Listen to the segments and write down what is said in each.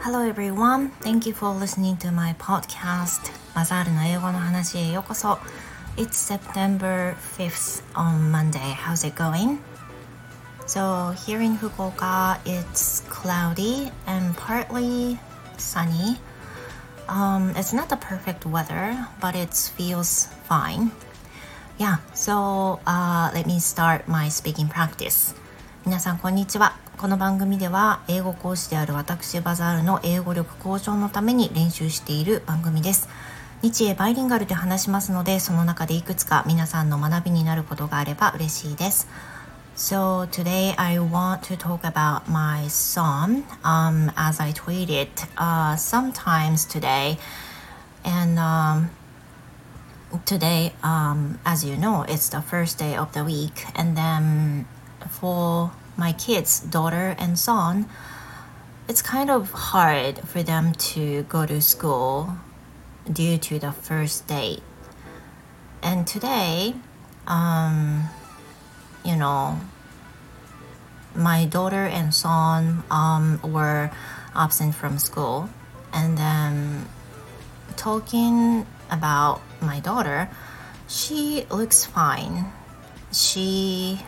Hello everyone, thank you for listening to my podcast マザールの英語の話へようこそ It's September 5th on Monday, how's it going? So here in Fukuoka, it's cloudy and partly sunny Um, it's not the perfect weather, but it feels fine. Yeah, so、uh, let me start my speaking practice. 皆さんこんにちは。この番組では英語講師である私バザールの英語力向上のために練習している番組です。日英バイリンガルで話しますので、その中でいくつか皆さんの学びになることがあれば嬉しいです。So today I want to talk about my son. um, as I tweeted uh, sometimes today. And um, today, um, as you know, it's the first day of the week. And then for my kids, daughter and son, it's kind of hard for them to go to school due to the first day. And today, um, you know, my daughter and son um, were absent from school, and then talking about my daughter, she looks fine. She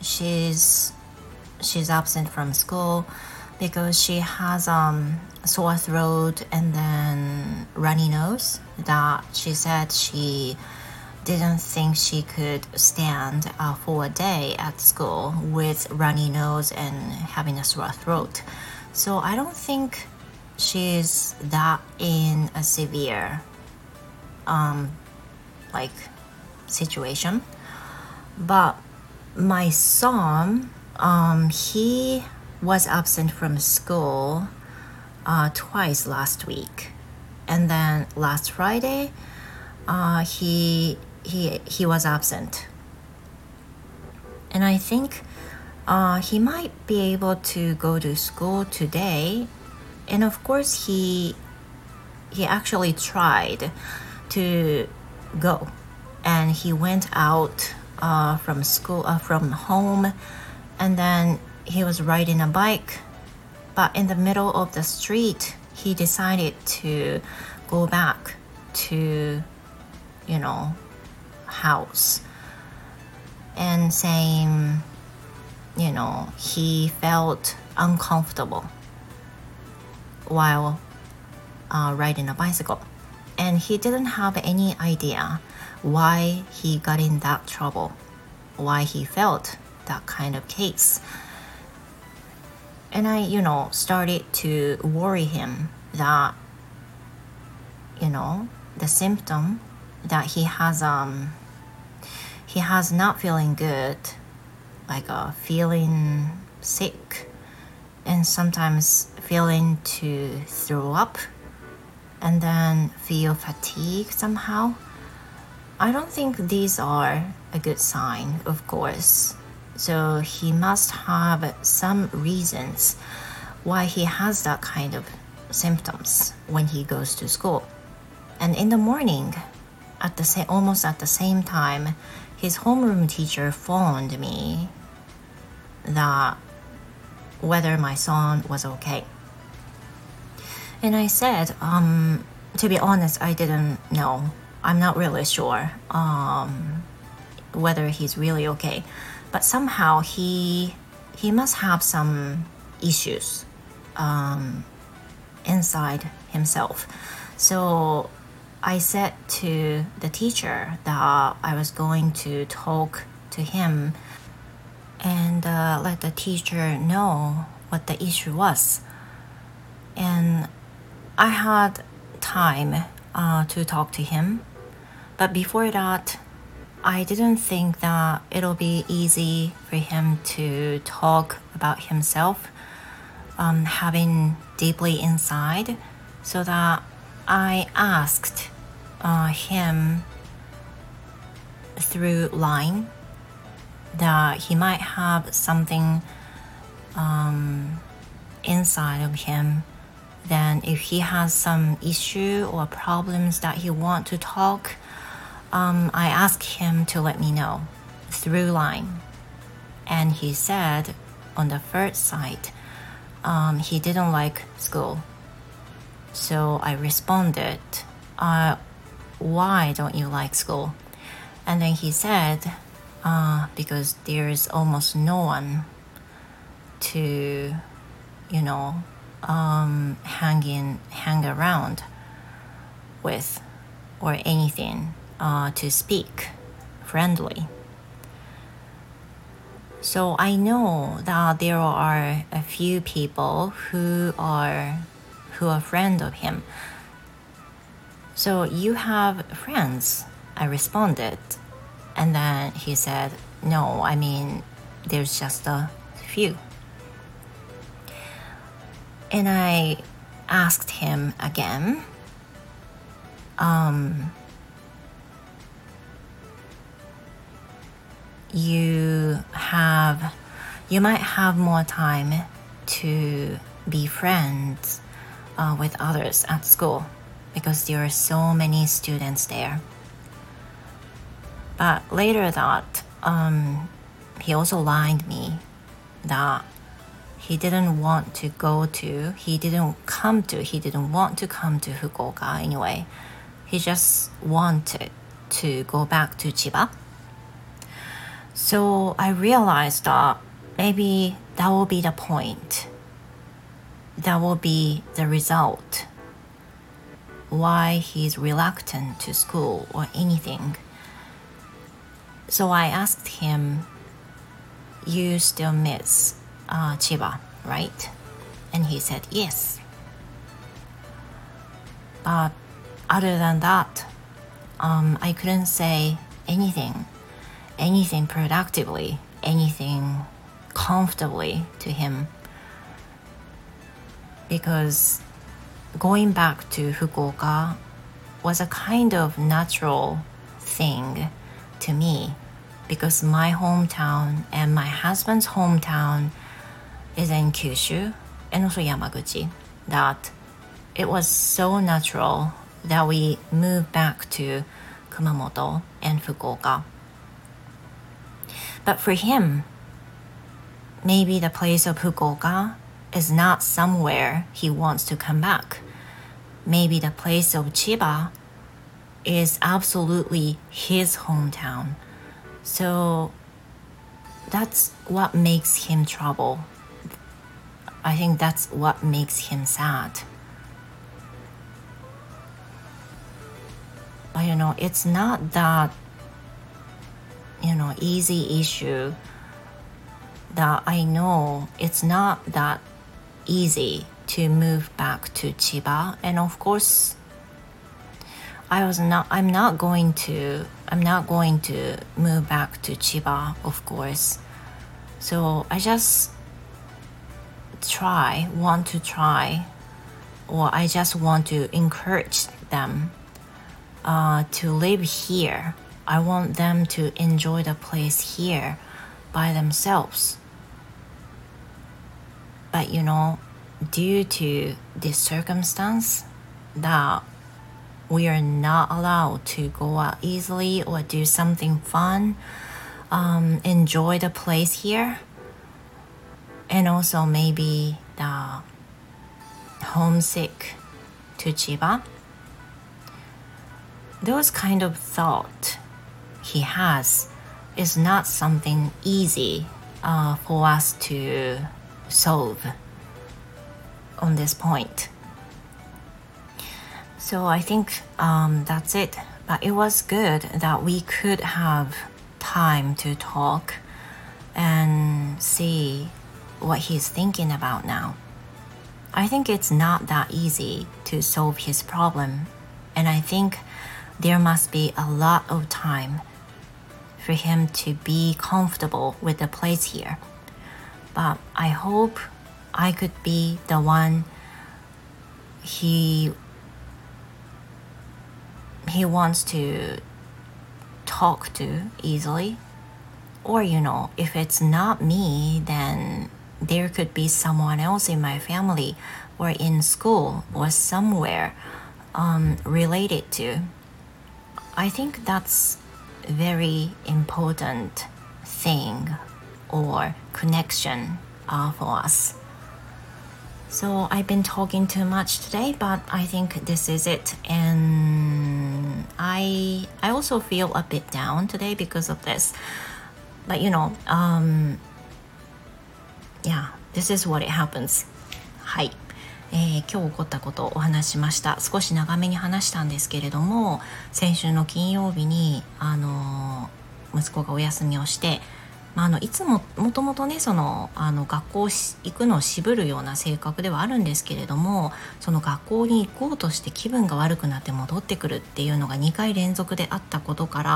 she's she's absent from school because she has um sore throat and then runny nose that she said she didn't think she could stand uh, for a day at school with runny nose and having a sore throat. So I don't think she's that in a severe um like situation. But my son um he was absent from school uh, twice last week. And then last Friday, uh, he he he was absent, and I think uh, he might be able to go to school today. And of course, he he actually tried to go, and he went out uh, from school uh, from home, and then he was riding a bike, but in the middle of the street, he decided to go back to you know house. And saying, you know, he felt uncomfortable while uh, riding a bicycle. And he didn't have any idea why he got in that trouble, why he felt that kind of case. And I, you know, started to worry him that, you know, the symptom that he has um he has not feeling good, like uh, feeling sick, and sometimes feeling to throw up, and then feel fatigue somehow. I don't think these are a good sign, of course. So he must have some reasons why he has that kind of symptoms when he goes to school. And in the morning, at the same almost at the same time, his homeroom teacher phoned me that whether my son was okay. And I said, um, to be honest, I didn't know. I'm not really sure um, whether he's really okay. But somehow he he must have some issues um, inside himself. So I said to the teacher that I was going to talk to him and uh, let the teacher know what the issue was. And I had time uh, to talk to him, but before that, I didn't think that it'll be easy for him to talk about himself, um, having deeply inside, so that I asked uh, him through line that he might have something um, inside of him then if he has some issue or problems that he want to talk um, i ask him to let me know through line and he said on the first sight um, he didn't like school. So I responded, uh, Why don't you like school? And then he said, uh, Because there's almost no one to, you know, um, hanging hang around with or anything uh, to speak friendly. So I know that there are a few people who are who are friend of him. So you have friends, I responded. And then he said, No, I mean there's just a few. And I asked him again, um, you have you might have more time to be friends uh, with others at school because there are so many students there. But later that um, he also lied me that he didn't want to go to, he didn't come to, he didn't want to come to Fukuoka anyway. He just wanted to go back to Chiba so I realized that maybe that will be the point. That will be the result. Why he's reluctant to school or anything. So I asked him, You still miss uh, Chiba, right? And he said, Yes. But other than that, um, I couldn't say anything anything productively, anything comfortably to him. Because going back to Fukuoka was a kind of natural thing to me because my hometown and my husband's hometown is in Kyushu and also Yamaguchi that it was so natural that we moved back to Kumamoto and Fukuoka. But for him, maybe the place of Fukuoka is not somewhere he wants to come back. Maybe the place of Chiba is absolutely his hometown. So that's what makes him trouble. I think that's what makes him sad. But you know, it's not that you know easy issue that I know. It's not that easy to move back to Chiba. And of course I was not I'm not going to I'm not going to move back to Chiba of course. So I just try want to try or I just want to encourage them uh, to live here I want them to enjoy the place here by themselves. But you know, due to this circumstance that we are not allowed to go out easily or do something fun, um, enjoy the place here, and also maybe the homesick to Chiba. Those kind of thought he has is not something easy uh, for us to solve on this point. So I think um, that's it. But it was good that we could have time to talk and see what he's thinking about now. I think it's not that easy to solve his problem, and I think there must be a lot of time for him to be comfortable with the place here. But I hope I could be the one he he wants to talk to easily. Or you know, if it's not me, then there could be someone else in my family or in school or somewhere um, related to. I think that's very important thing or connection uh, for us. So I've been talking too much today, but I think this is it. And I I also feel a bit down today because of this. But you know, um, yeah, this is what it happens. はい。えー、今日起こったことをお話しました少し長めに話したんですけれども先週の金曜日に、あのー、息子がお休みをしてまあ、あのいつももともとねそのあの学校行くのを渋るような性格ではあるんですけれどもその学校に行こうとして気分が悪くなって戻ってくるっていうのが2回連続であったことから、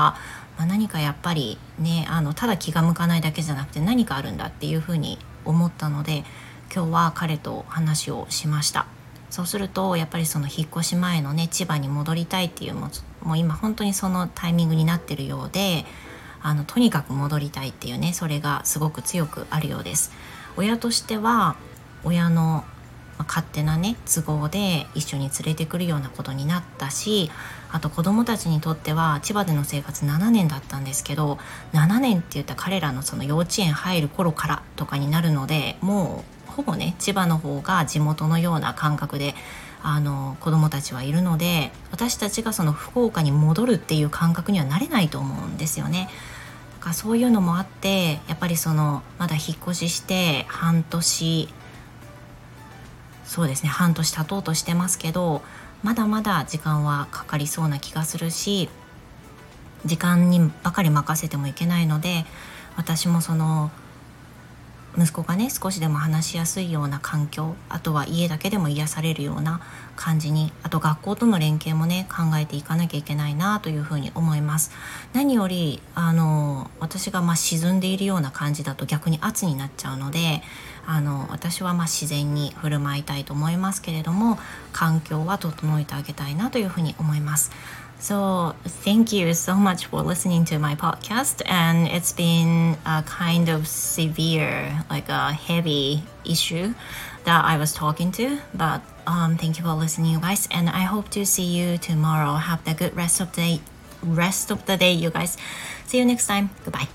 まあ、何かやっぱりねあのただ気が向かないだけじゃなくて何かあるんだっていうふうに思ったので今日は彼と話をしました。そうするとやっぱりその引っ越し前のね千葉に戻りたいっていうもう今本当にそのタイミングになってるようであのとにかく戻りたいっていうねそれがすごく強くあるようです親としては親のま勝手なね都合で一緒に連れてくるようなことになったしあと子供たちにとっては千葉での生活7年だったんですけど7年って言ったら彼らのその幼稚園入る頃からとかになるのでもうほぼね千葉の方が地元のような感覚であの子供たちはいるので私たちがその福岡に戻るっていう感覚にはなれないと思うんですよね。だからそういうのもあってやっぱりそのまだ引っ越しして半年そうですね半年経とうとしてますけどまだまだ時間はかかりそうな気がするし時間にばかり任せてもいけないので私もその息子がね少しでも話しやすいような環境あとは家だけでも癒されるような感じにあと学校との連携もね考えていかなきゃいけないなというふうに思います。何よりあの私がまあ沈んでいるような感じだと逆に圧になっちゃうのであの私はまあ自然に振る舞いたいと思いますけれども環境は整えてあげたいなというふうに思います So, thank you so much for listening to my podcast. And it's been a kind of severe, like a heavy issue that I was talking to. But um, thank you for listening, you guys. And I hope to see you tomorrow. Have the good rest of the day. Rest of the day, you guys. See you next time. Goodbye.